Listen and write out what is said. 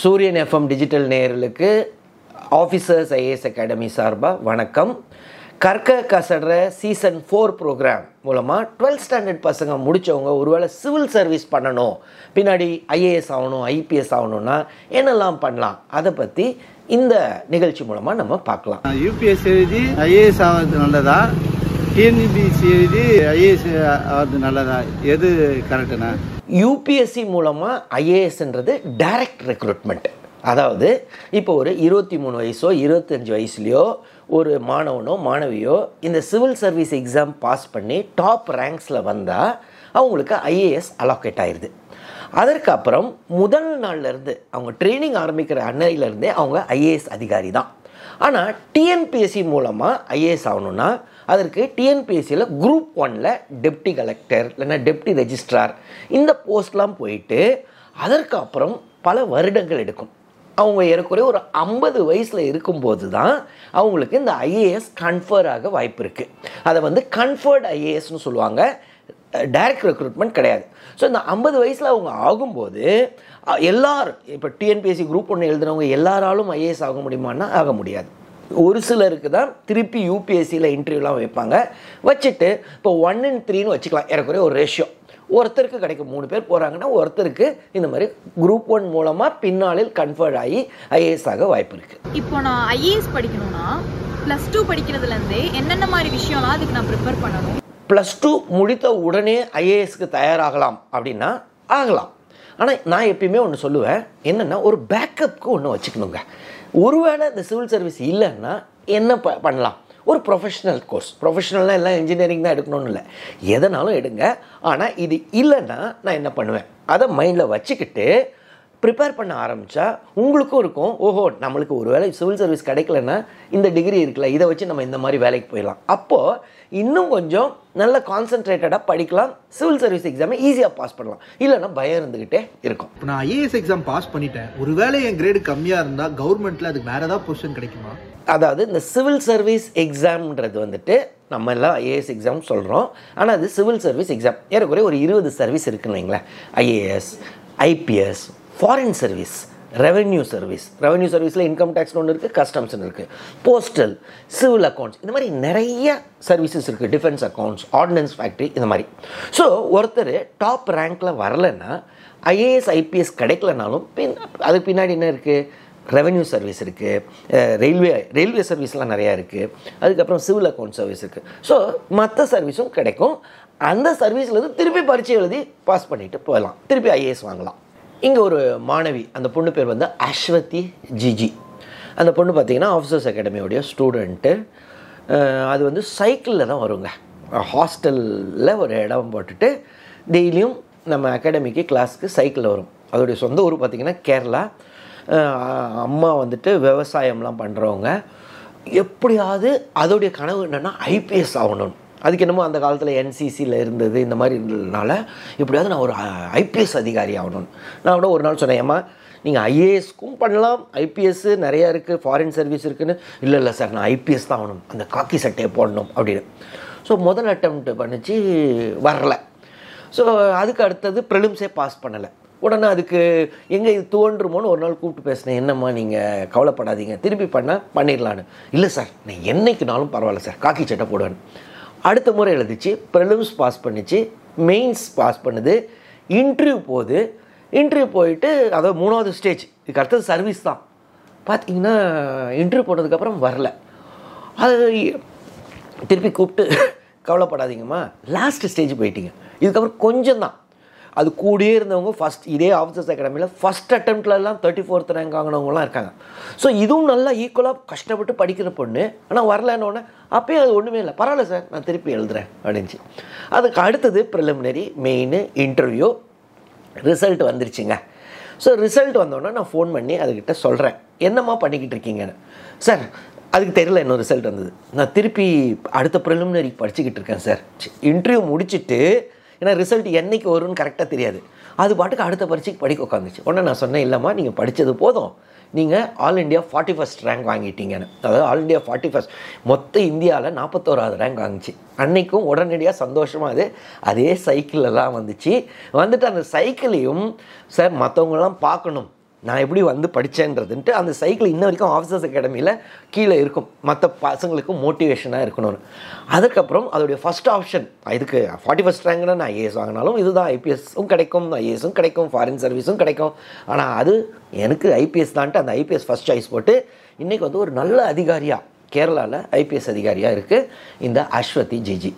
சூரியன் FM digital நேயர்களுக்கு officers IAS academy சார்பாக வணக்கம். கற்க கசடுற சீசன் ஃபோர் ப்ரோக்ராம் மூலமாக டுவெல்த் ஸ்டாண்டர்ட் பசங்க முடித்தவங்க ஒருவேளை சிவில் சர்வீஸ் பண்ணணும். பின்னாடி ஐஏஎஸ் ஆகணும் ஐபிஎஸ் ஆகணும்னா என்னெல்லாம் பண்ணலாம்? அதை பற்றி இந்த நிகழ்ச்சி மூலமாக நம்ம பார்க்கலாம். யூபிஎஸ் எழுதி ஐஏஎஸ் ஆகிறது நல்லதா? டிஎன்பிசி எழுதி ஐஏஎஸ் ஆகிறது நல்லதா? எது கரெக்டுண்ணா யூபிஎஸ்சி மூலமாக ஐஏஎஸ்ன்றது டைரக்ட் ரெக்ரூட்மெண்ட் அதாவது இப்போ ஒரு இருபத்தி மூணு வயசோ இருபத்தஞ்சி வயசுலையோ ஒரு மாணவனோ மாணவியோ இந்த சிவில் சர்வீஸ் எக்ஸாம் பாஸ் பண்ணி டாப் ரேங்க்ஸில் வந்தால் அவங்களுக்கு ஐஏஎஸ் அலோகேட் ஆயிடுது அதற்கு அப்புறம் முதல் நாள்லேருந்து அவங்க ட்ரைனிங் ஆரம்பிக்கிற அன்னையிலேருந்தே அவங்க ஐஏஎஸ் அதிகாரி தான். ஆனால் டிஎன்பிஎஸ்சி மூலமாக ஐஏஎஸ் ஆகணும்னா அதற்கு டிஎன்பிஎஸ்சியில் குரூப் ஒனில் டெப்டி கலெக்டர் இல்லைன்னா டெப்டி ரெஜிஸ்ட்ரார் இந்த போஸ்ட்லாம் போயிட்டு அதற்கு அப்புறம் பல வருடங்கள் எடுக்கும். அவங்க ஏறக்குறைய ஒரு ஐம்பது வயசில் இருக்கும்போது தான் அவங்களுக்கு இந்த ஐஏஎஸ் கன்ஃபர் ஆக வாய்ப்பு இருக்குது அதை வந்து கன்ஃபர்ட் ஐஏஎஸ்னு சொல்லுவாங்க. டைரக்ட் ரெக்ரூட்மெண்ட் கிடையாது. ஸோ இந்த ஐம்பது வயசில் அவங்க ஆகும்போது எல்லாரும் இப்போ டிஎன்பிஎஸ்சி குரூப் ஒன்று எழுதுனவங்க எல்லாராலும் ஐஏஎஸ் ஆக முடியுமான்னா ஆக முடியாது. ஒரு சிலருக்கு தான் திருப்பி யூபிஎஸ்சியில் இன்டர்வியூலாம் வைப்பாங்க. வச்சுட்டு இப்போ ஒன் அண்ட் த்ரீன்னு வச்சுக்கலாம் ஏறக்குறைய ஒரு ரேஷியோ ஒருத்தருக்கு கிடைக்கும் மூணு பேர் போகிறாங்கன்னா ஒருத்தருக்கு இந்த மாதிரி குரூப் ஒன் மூலமாக பின்னாளில் கன்ஃபர்ட் ஆகி ஐஏஎஸ் ஆக வாய்ப்பு இருக்குது இப்போ நான் ஐஏஎஸ் படிக்கணும்னா ப்ளஸ் டூ படிக்கிறதுலேருந்தே என்னென்ன மாதிரி விஷயம்லாம் அதுக்கு நான் ப்ரிப்பேர் பண்ணணும்? ப்ளஸ் டூ முடித்த உடனே ஐஏஎஸ்க்கு தயாராகலாம் அப்படின்னா ஆகலாம். ஆனால் நான் எப்பயுமே ஒன்று சொல்லுவேன் என்னென்னா ஒரு பேக்கப்புக்கு ஒன்று வச்சுக்கணுங்க. ஒருவேளை இந்த சிவில் சர்வீஸ் இல்லைன்னா என்ன ப பண்ணலாம்? ஒரு ப்ரொஃபஷனல் கோர்ஸ் ப்ரொஃபஷனல்லாம் எல்லாம் இன்ஜினியரிங் தான் எடுக்கணும்னு இல்லை. எதனாலும் எடுங்க. ஆனால் இது இல்லைன்னா நான் என்ன பண்ணுவேன்? அதை மைண்டில் வச்சுக்கிட்டு ப்ரிப்பேர் பண்ண ஆரம்பித்தா உங்களுக்கும் இருக்கும். ஓஹோ நம்மளுக்கு ஒரு வேளை சிவில் சர்வீஸ் கிடைக்கலன்னா இந்த டிகிரி இருக்குல்ல இதை வச்சு நம்ம இந்த மாதிரி வேலைக்கு போயிடலாம். அப்போது இன்னும் கொஞ்சம் நல்ல கான்சென்ட்ரேட்டடாக படிக்கலாம் சிவில் சர்வீஸ் எக்ஸாமை ஈஸியாக பாஸ் பண்ணலாம். இல்லைன்னா பயம் இருந்துக்கிட்டே இருக்கும். இப்போ நான் ஐஏஎஸ் எக்ஸாம் பாஸ் பண்ணிட்டேன். ஒருவேளை என் கிரேடு கம்மியாக இருந்தால் கவர்மெண்ட்டில் அதுக்கு வேறு ஏதாவது பொசிஷன் கிடைக்குமா? அதாவது இந்த சிவில் சர்வீஸ் எக்ஸாம்ன்றது வந்துட்டு நம்ம எல்லாம் ஐஏஎஸ் எக்ஸாம் சொல்கிறோம் ஆனால் அது சிவில் சர்வீஸ் எக்ஸாம் ஏறக்குறைய ஒரு இருபது சர்வீஸ் இருக்குன்னு வைங்களேன். IAS IPS foreign service revenue service revenue சர்வீஸில் இன்கம் டேக்ஸ்னு ஒன்று இருக்குது கஸ்டம்ஸ்னு இருக்குது போஸ்டல் சிவில் அக்கௌண்ட்ஸ் இந்த மாதிரி நிறைய சர்வீசஸ் இருக்குது டிஃபென்ஸ் அக்கௌண்ட்ஸ் ஆர்டினன்ஸ் ஃபேக்ட்ரி இந்த மாதிரி. ஸோ ஒருத்தர் டாப் ரேங்க்கில் வரலைன்னா ஐஏஎஸ் ஐபிஎஸ் கிடைக்கலனாலும் பின் அதுக்கு பின்னாடி என்ன இருக்குது ரெவென்யூ சர்வீஸ் இருக்குது ரயில்வே ரயில்வே சர்வீஸ்லாம் நிறையா இருக்குது அதுக்கப்புறம் சிவில் அக்கௌண்ட் சர்வீஸ் இருக்குது ஸோ மற்ற சர்வீஸும் கிடைக்கும். அந்த சர்வீஸ்லேருந்து திருப்பி பரீட்சை எழுதி பாஸ் பண்ணிட்டு போகலாம். திருப்பி ஐஏஎஸ் வாங்கலாம். இங்கே ஒரு மாணவி அந்த பொண்ணு பேர் வந்து அஸ்வதி ஜிஜி. அந்த பொண்ணு பார்த்தீங்கன்னா ஆஃபீஸர்ஸ் அகாடமியோடைய ஸ்டூடெண்ட்டு அது வந்து சைக்கிளில் தான் வருங்க. ஹாஸ்டலில் ஒரு இடம் போட்டுட்டு டெய்லியும் நம்ம அகாடமிக்கு கிளாஸ்க்கு சைக்கிளில் வரும். அதோடைய சொந்த ஊர் பார்த்திங்கன்னா கேரளா. அம்மா வந்துட்டு விவசாயம்லாம் பண்ணுறவங்க எப்படியாவது அதோடைய கனவு என்னென்னா ஐபிஎஸ் ஆகணும். அதுக்கு என்னமோ அந்த காலத்தில் என்சிசியில் இருந்தது இந்த மாதிரி இருந்ததுனால எப்படியாவது நான் ஒரு ஐபிஎஸ் அதிகாரி ஆகணும்னு நான் கூட ஒரு நாள் சொன்னேன் ஏம்மா நீங்கள் ஐஏஎஸ்க்கும் பண்ணலாம். ஐபிஎஸ்ஸு நிறையா இருக்குது ஃபாரின் சர்வீஸ் இருக்குதுன்னு இல்லை இல்லை சார் நான் ஐபிஎஸ் தான் ஆகணும். அந்த காக்கி சட்டையை போடணும் அப்படின்னு. ஸோ முதல் அட்டம்ப்ட் பண்ணிச்சு வரல. ஸோ அதுக்கு அடுத்தது ப்ரிலிம்ஸே பாஸ் பண்ணலை. உடனே அதுக்கு எங்கே இது தோன்றுமோன்னு ஒரு நாள் கூப்பிட்டு பேசினேன். என்னம்மா நீங்கள் கவலைப்படாதீங்க. திருப்பி பண்ணால் பண்ணிடலான்னு. இல்லை சார் நான் என்னைக்குனாலும் பரவாயில்ல சார் காக்கி சட்டை போடுவேன் அடுத்த முறை எழுதிச்சு ப்ரிலிம்ஸ் பாஸ் பண்ணிச்சு மெயின்ஸ் பாஸ் பண்ணுது. இன்டர்வியூ போகுது. இன்டர்வியூ போயிட்டு அதாவது மூணாவது ஸ்டேஜ் இதுக்கு அடுத்தது சர்வீஸ் தான். பார்த்தீங்கன்னா இன்டர்வியூ போனதுக்கப்புறம் வரல. அது திருப்பி கூப்பிட்டு கவலைப்படாதீங்கம்மா. லாஸ்ட் ஸ்டேஜ் போயிட்டீங்க. இதுக்கப்புறம் கொஞ்சம் தான் அது கூடயே இருந்தவங்க ஃபஸ்ட் இதே ஆஃபீஸர்ஸ் அகாடமியில் ஃபஸ்ட் அட்டம்ப்ட்லலாம் தேர்ட்டி ஃபோர்த் ரேங்க் வாங்கினவங்களாம் இருக்காங்க. ஸோ இதுவும் நல்லா ஈக்குவலாக கஷ்டப்பட்டு படிக்கிற பொண்ணு. ஆனால் வரலன்னொடனே அப்பயும் அது ஒன்றுமே இல்லை. பரவாயில்ல சார் நான் திருப்பி எழுதுறேன் அப்படின்ச்சு. அதுக்கு அடுத்தது ப்ரிலிமினரி மெயின் இன்டர்வியூ ரிசல்ட் வந்துருச்சுங்க. ஸோ ரிசல்ட் வந்தோடனே நான் ஃபோன் பண்ணி அதுக்கிட்ட சொல்கிறேன் என்னம்மா பண்ணிக்கிட்டு இருக்கீங்கன்னு? சார் அதுக்கு தெரியல இன்னும் ரிசல்ட் வந்தது. நான் திருப்பி அடுத்த ப்ரிலிமினரி படிச்சுக்கிட்டு இருக்கேன் சார் இன்டர்வியூ முடிச்சுட்டு ஏன்னா ரிசல்ட் என்றைக்கு வரும்னு கரெக்டாக தெரியாது. அது பாட்டுக்கு அடுத்த பரீட்சைக்கு படிக்க உட்காந்துச்சு. உடனே நான் சொன்னேன் இல்லைம்மா நீங்கள் படித்தது போதும். நீங்கள் all India forty first rank வாங்கிட்டீங்கன்னு. அதாவது ஆல் இண்டியா ஃபார்ட்டி ஃபஸ்ட் மொத்த இந்தியாவில் நாற்பத்தோராவது ரேங்க் வாங்குச்சு. அன்னைக்கும் உடனடியாக சந்தோஷமாக அது அதே சைக்கிளெல்லாம் வந்துச்சு. வந்துட்டு அந்த சைக்கிளையும் சார் மற்றவங்களாம் பார்க்கணும். நான் எப்படி வந்து படித்தேன்றதுன்ட்டு அந்த சைக்கிள் இன்ன வரைக்கும் ஆஃபீஸர்ஸ் அகாடமியில் கீழே இருக்கும். மற்ற பசங்களுக்கும் மோட்டிவேஷனாக இருக்கணும்னு. அதுக்கப்புறம் அதோடைய ஃபஸ்ட் ஆப்ஷன் இதுக்கு ஃபார்ட்டி ஃபஸ்ட் ரேங்க்னா நான் ஐஏஎஸ் வாங்கினாலும் இதுதான் ஐபிஎஸ்ஸும் கிடைக்கும். ஐஏஎஸும் கிடைக்கும். ஃபாரின் சர்வீஸும் கிடைக்கும். ஆனால் அது எனக்கு ஐபிஎஸ் தான்ட்டு அந்த ஐபிஎஸ் ஃபஸ்ட் சாய்ஸ் போட்டு இன்றைக்கி வந்து ஒரு நல்ல அதிகாரியாக கேரளாவில் ஐபிஎஸ் அதிகாரியாக இருக்குது இந்த அஸ்வதி ஜிஜி.